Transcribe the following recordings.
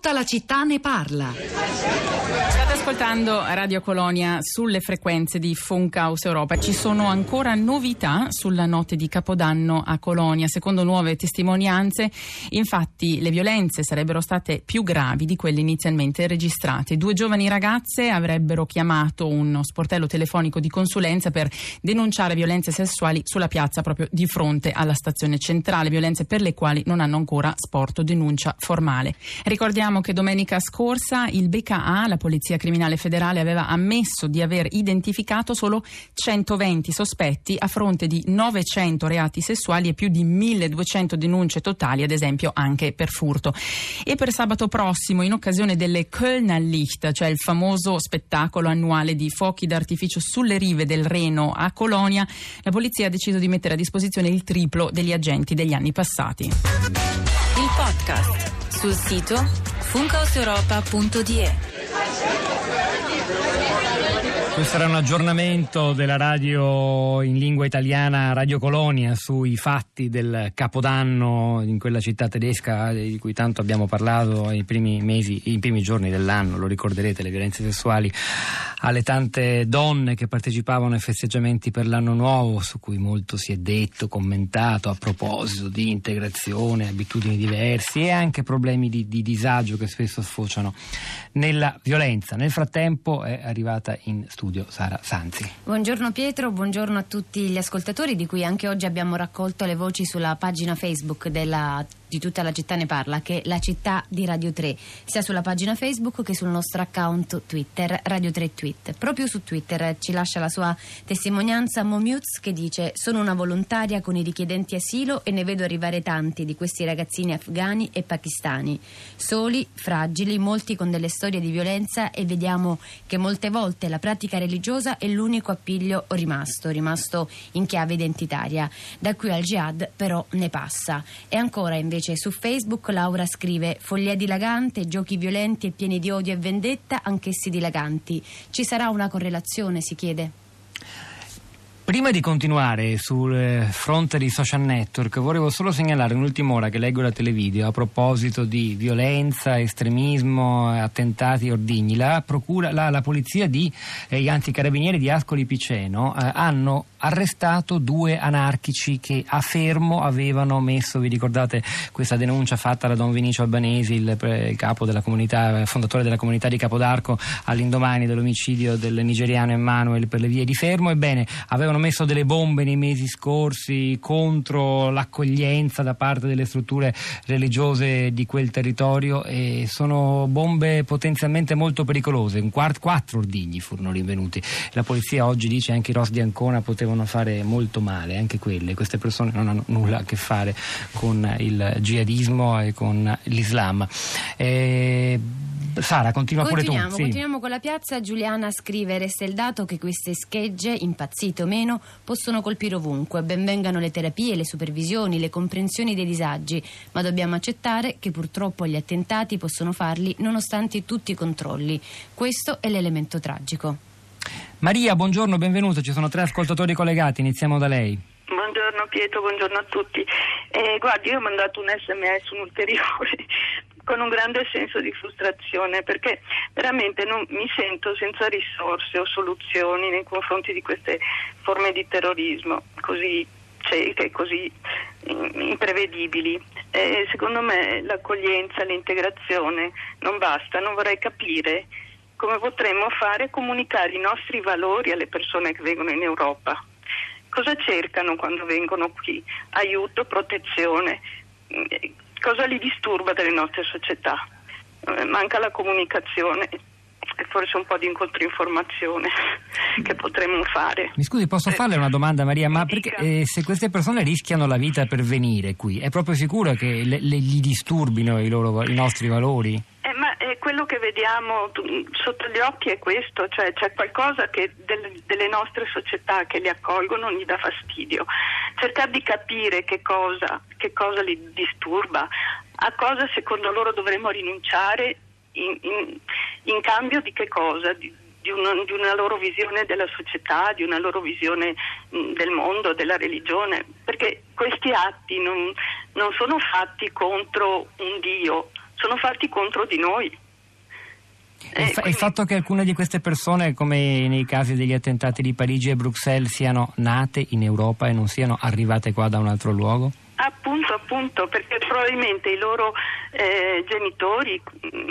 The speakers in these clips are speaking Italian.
Tutta la città ne parla. State ascoltando Radio Colonia sulle frequenze di Funkaus Europa. Ci sono ancora novità sulla notte di Capodanno a Colonia. Secondo nuove testimonianze, infatti, le violenze sarebbero state più gravi di quelle inizialmente registrate. Due giovani ragazze avrebbero chiamato uno sportello telefonico di consulenza per denunciare violenze sessuali sulla piazza proprio di fronte alla stazione centrale, violenze per le quali non hanno ancora sporto denuncia formale. Ricordiamo che domenica scorsa il BKA, la Polizia Criminale Federale, aveva ammesso di aver identificato solo 120 sospetti a fronte di 900 reati sessuali e più di 1200 denunce totali, ad esempio anche per furto. E per sabato prossimo, in occasione delle Kölner Licht, cioè il famoso spettacolo annuale di fuochi d'artificio sulle rive del Reno a Colonia, la polizia ha deciso di mettere a disposizione il triplo degli agenti degli anni passati. Il podcast sul sito funkauseuropa.de questo era un aggiornamento della radio in lingua italiana Radio Colonia sui fatti del Capodanno in quella città tedesca di cui tanto abbiamo parlato nei primi mesi, i primi giorni dell'anno, lo ricorderete, le violenze sessuali alle tante donne che partecipavano ai festeggiamenti per l'anno nuovo, su cui molto si è detto, commentato a proposito di integrazione, abitudini diverse e anche problemi di, di disagio che spesso sfociano nella violenza. Nel frattempo è arrivata in studio studio Sara Sanzi. Buongiorno Pietro, buongiorno a tutti gli ascoltatori di cui anche oggi abbiamo raccolto le voci sulla pagina Facebook della di tutta la città ne parla, che è la città di Radio 3, sia sulla pagina Facebook che sul nostro account Twitter, Radio 3 Tweet. Proprio su Twitter ci lascia la sua testimonianza Momuz che dice sono una volontaria con i richiedenti asilo e ne vedo arrivare tanti di questi ragazzini afghani e pakistani, soli, fragili, molti con delle storie di violenza e vediamo che molte volte la pratica religiosa è l'unico appiglio rimasto, rimasto in chiave identitaria. Da qui al jihad però ne passa. E ancora invece invece su Facebook Laura scrive follia dilagante, giochi violenti e pieni di odio e vendetta, anch'essi dilaganti. Ci sarà una correlazione, si chiede? Prima di continuare sul fronte dei social network, volevo solo segnalare un'ultima ora che leggo da televideo a proposito di violenza, estremismo, attentati e ordigni. La, procura, la, la polizia di, eh, gli anticarabinieri di Ascoli Piceno eh, hanno arrestato due anarchici che a fermo avevano messo, vi ricordate questa denuncia fatta da Don Vinicio Albanesi, il, capo della comunità, fondatore della comunità di Capodarco, all'indomani dell'omicidio del nigeriano Emmanuel per le vie di fermo. Ebbene, avevano messo delle bombe nei mesi scorsi contro l'accoglienza da parte delle strutture religiose di quel territorio e sono bombe potenzialmente molto pericolose. quattro ordigni furono rinvenuti. La polizia oggi dice anche i Ros di Ancona potevano fare molto male, anche quelle. Queste persone non hanno nulla a che fare con il jihadismo e con l'Islam. E Sara, continua pure tu. Sì. Continuiamo con la piazza. Giuliana scrive: Resta il dato che queste schegge, impazzite o meno, possono colpire ovunque. Benvengano le terapie, le supervisioni, le comprensioni dei disagi, ma dobbiamo accettare che purtroppo gli attentati possono farli nonostante tutti i controlli. Questo è l'elemento tragico. Maria, buongiorno, benvenuta. Ci sono tre ascoltatori collegati. Iniziamo da lei. Buongiorno Pietro, buongiorno a tutti. Eh, guardi, io ho mandato un sms, un ulteriore, con un grande senso di frustrazione perché veramente non, mi sento senza risorse o soluzioni nei confronti di queste forme di terrorismo così cieche, così imprevedibili. Eh, secondo me l'accoglienza, l'integrazione non basta, non vorrei capire come potremmo fare comunicare i nostri valori alle persone che vengono in Europa. Cosa cercano quando vengono qui? Aiuto, protezione cosa li disturba delle nostre società? Eh, manca la comunicazione e forse un po' di incontroinformazione che potremmo fare. Mi scusi, posso farle una domanda Maria? Ma perché eh, se queste persone rischiano la vita per venire qui, è proprio sicuro che le, le, gli disturbino i, loro, i nostri valori? Eh, quello che vediamo sotto gli occhi è questo, cioè c'è qualcosa che del, delle nostre società che li accolgono gli dà fastidio. Cercare di capire che cosa, che cosa li disturba, a cosa secondo loro dovremmo rinunciare in, in, in cambio di che cosa? Di, di, una, di, una, loro visione della società, di una loro visione mh, del mondo, della religione, perché questi atti non, non sono fatti contro un Dio, sono fatti contro di noi. Eh, il, fa- quindi... il, fatto che alcune di queste persone, come nei casi degli attentati di Parigi e Bruxelles, siano nate in Europa e non siano arrivate qua da un altro luogo? Appunto, appunto, perché probabilmente i loro eh, genitori,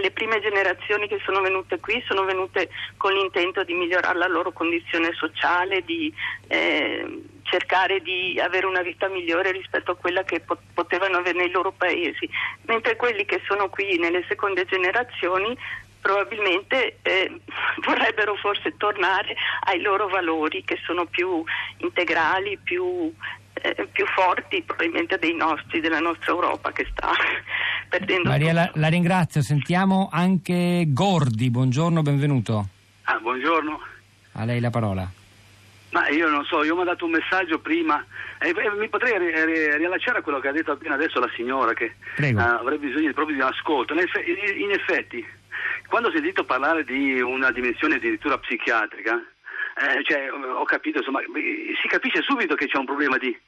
le prime generazioni che sono venute qui, sono venute con l'intento di migliorare la loro condizione sociale, di eh, cercare di avere una vita migliore rispetto a quella che potevano avere nei loro paesi, mentre quelli che sono qui nelle seconde generazioni probabilmente eh, vorrebbero forse tornare ai loro valori che sono più integrali, più eh, più forti probabilmente dei nostri, della nostra Europa che sta perdendo. Maria, la, la, ringrazio. Sentiamo anche Gordi. Buongiorno, benvenuto. Ah, buongiorno. A lei la parola. Ma io non so, io mi ha dato un messaggio prima e eh, mi potrei ri, ri, riallacciare a quello che ha detto appena adesso la signora che uh, avrebbe bisogno proprio di un ascolto. In, eff- in effetti, quando ho sentito parlare di una dimensione addirittura psichiatrica, eh, cioè, ho capito, insomma, si capisce subito che c'è un problema di,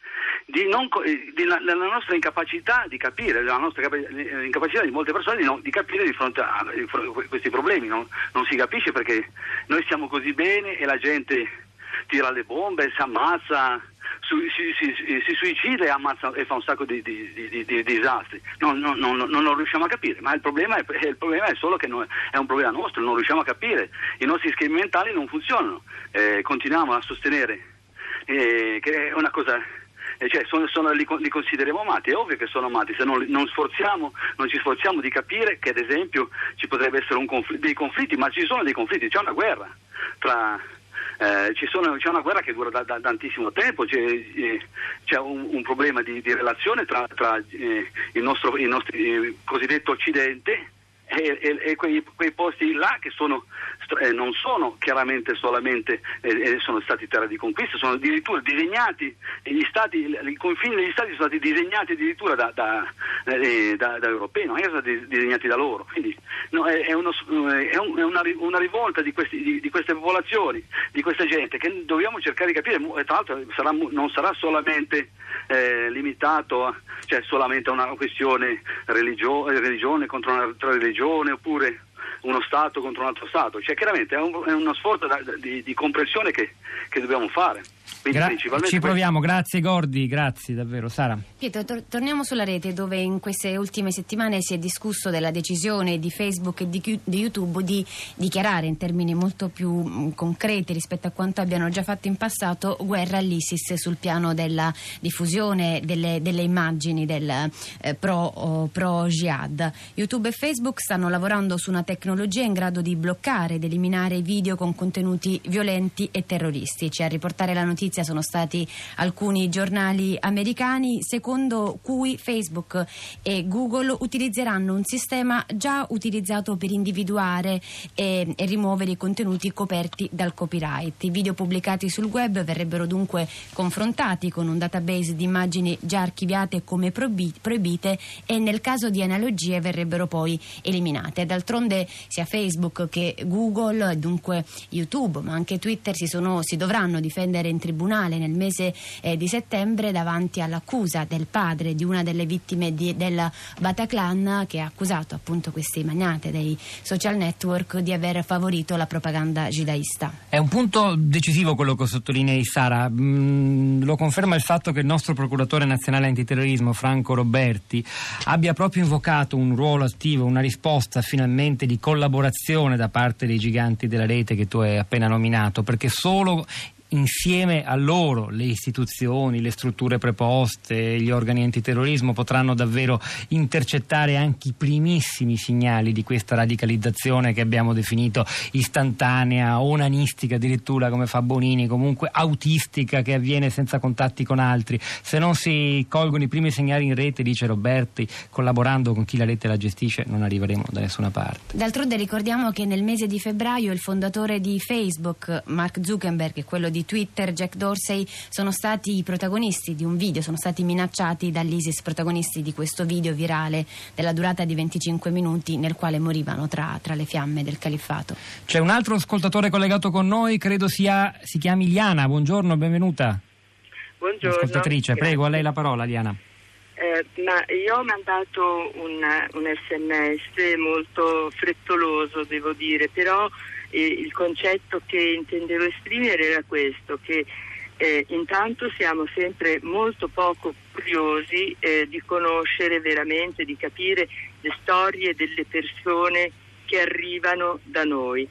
di non, di, della nostra incapacità di capire, della nostra incapacità di molte persone di, non, di capire di fronte a questi problemi. Non, non, si capisce perché noi stiamo così bene e la gente tira le bombe, si ammazza, su, si, si, si, suicida e, ammazza, e, fa un sacco di, di, di, di disastri. Non, non, non, non, lo riusciamo a capire, ma il problema, è, il problema è solo che è un problema nostro, non riusciamo a capire. I nostri schemi mentali non funzionano. Eh, continuiamo a sostenere eh, che è una cosa eh, cioè sono, sono, li, li, consideriamo matti, è ovvio che sono matti, se non, non, sforziamo, non, ci sforziamo di capire che ad esempio ci potrebbe essere confl- dei conflitti, ma ci sono dei conflitti, c'è una guerra tra, eh, sono, c'è una guerra che dura da, da tantissimo tempo, c'è, eh, c'è un, un, problema di, di relazione tra, tra eh, il nostro il nostro, eh, cosiddetto Occidente e, e, e quei, quei, posti là che sono, eh, non sono chiaramente solamente eh, sono stati terra di conquista, sono addirittura disegnati, stati, i confini degli stati sono stati disegnati addirittura da, da, eh, da, da europei, non erano stati disegnati da loro. Quindi no, è, è, uno, è, un, è una, una, rivolta di, questi, di, di, queste popolazioni, di questa gente che dobbiamo cercare di capire, e tra l'altro sarà, non sarà solamente eh, limitato a, cioè solamente a una questione religio- religione contro un'altra religione oppure uno Stato contro un altro Stato, cioè chiaramente è, un, è uno sforzo da, di, di, comprensione che, che dobbiamo fare. Gra- ci proviamo, grazie Gordi, grazie davvero. Sara. Pietro, tor- torniamo sulla rete dove in queste ultime settimane si è discusso della decisione di Facebook e di, di YouTube di dichiarare in termini molto più mh, concreti rispetto a quanto abbiano già fatto in passato guerra all'ISIS sul piano della diffusione delle, delle immagini del eh, pro, oh, pro jihad. YouTube e Facebook stanno lavorando su una tecnologia in grado di bloccare ed eliminare video con contenuti violenti e terroristi. Ci a riportare la notizia sono stati alcuni giornali americani secondo cui Facebook e Google utilizzeranno un sistema già utilizzato per individuare e, e rimuovere i contenuti coperti dal copyright. I video pubblicati sul web verrebbero dunque confrontati con un database di immagini già archiviate come proibite e nel caso di analogie verrebbero poi eliminate. D'altronde sia Facebook che Google, dunque YouTube, ma anche Twitter si, sono, si dovranno difendere in tribunale nel mese eh, di settembre davanti all'accusa del padre di una delle vittime di, del Bataclan che ha accusato appunto questi magnate dei social network di aver favorito la propaganda jidaista. È un punto decisivo quello che sottolinei Sara, mm, lo conferma il fatto che il nostro procuratore nazionale antiterrorismo Franco Roberti abbia proprio invocato un ruolo attivo, una risposta finalmente di collaborazione da parte dei giganti della rete che tu hai appena nominato, perché solo insieme a loro le istituzioni, le strutture preposte, gli organi antiterrorismo potranno davvero intercettare anche i primissimi segnali di questa radicalizzazione che abbiamo definito istantanea, onanistica addirittura come fa Bonini, comunque autistica che avviene senza contatti con altri. Se non si colgono i primi segnali in rete, dice Roberti, collaborando con chi la rete la gestisce non arriveremo da nessuna parte. D'altronde ricordiamo che nel mese di febbraio il fondatore di Facebook, Mark Zuckerberg, e quello di Twitter, Jack Dorsey, sono stati i protagonisti di un video, sono stati minacciati dall'ISIS, protagonisti di questo video virale della durata di 25 minuti nel quale morivano tra, tra le fiamme del califfato. C'è un altro ascoltatore collegato con noi, credo sia, si chiami Liana, buongiorno, benvenuta. Buongiorno. Ascoltatrice, prego, a lei la parola Liana. Eh, ma io ho mandato un, un, sms molto frettoloso, devo dire, però eh, il concetto che intendevo esprimere era questo, che eh, intanto siamo sempre molto poco curiosi eh, di conoscere veramente, di capire le storie delle persone che arrivano da noi.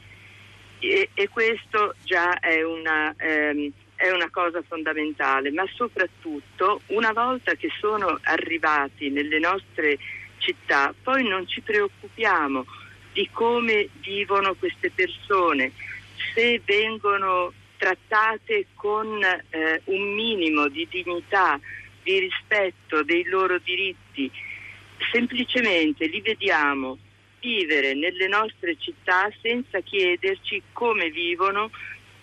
E, e questo già è una... Ehm, è una cosa fondamentale, ma soprattutto una volta che sono arrivati nelle nostre città, poi non ci preoccupiamo di come vivono queste persone, se vengono trattate con eh, un minimo di dignità, di rispetto dei loro diritti, semplicemente li vediamo vivere nelle nostre città senza chiederci come vivono,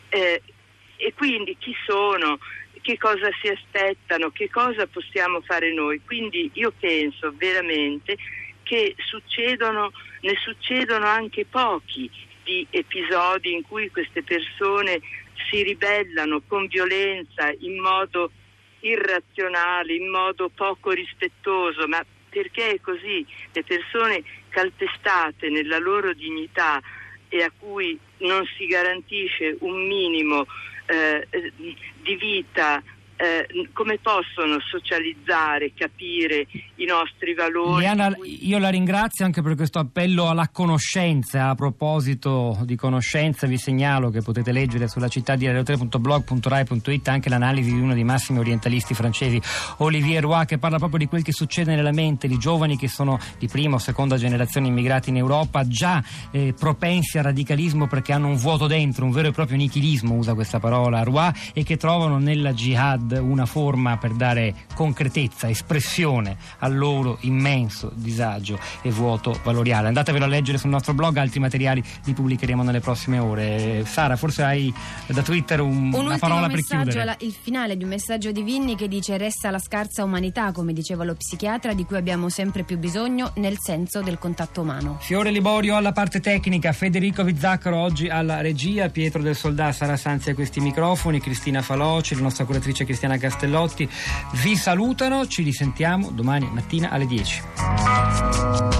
eh, e quindi chi sono, che cosa si aspettano, che cosa possiamo fare noi. Quindi io penso veramente che succedono, ne succedono anche pochi di episodi in cui queste persone si ribellano con violenza in modo irrazionale, in modo poco rispettoso, ma perché è così? Le persone calpestate nella loro dignità e a cui non si garantisce un minimo eh, di vita eh, come possono socializzare, capire i nostri valori. Liana, io la ringrazio anche per questo appello alla conoscenza. A proposito di conoscenza, vi segnalo che potete leggere sulla città di radio3.blog.rai.it anche l'analisi di uno dei massimi orientalisti francesi, Olivier Roy, che parla proprio di quel che succede nella mente di giovani che sono di prima o seconda generazione immigrati in Europa, già eh, propensi al radicalismo perché hanno un vuoto dentro, un vero e proprio nichilismo, usa questa parola Roy, e che trovano nella jihad una forma per dare concretezza, espressione al loro immenso disagio e vuoto valoriale. Andatevelo a leggere sul nostro blog, altri materiali li pubblicheremo nelle prossime ore. Sara, forse hai da Twitter un, un una parola per chiudere. La, il finale di un messaggio di Vinni che dice resta la scarsa umanità, come diceva lo psichiatra, di cui abbiamo sempre più bisogno nel senso del contatto umano. Fiore Liborio alla parte tecnica, Federico Vizzaccaro oggi alla regia, Pietro del Soldà, Sara Sanzi a questi microfoni, Cristina Faloci, la nostra curatrice Cristina Cristiana Castellotti vi salutano, ci risentiamo domani mattina alle 10.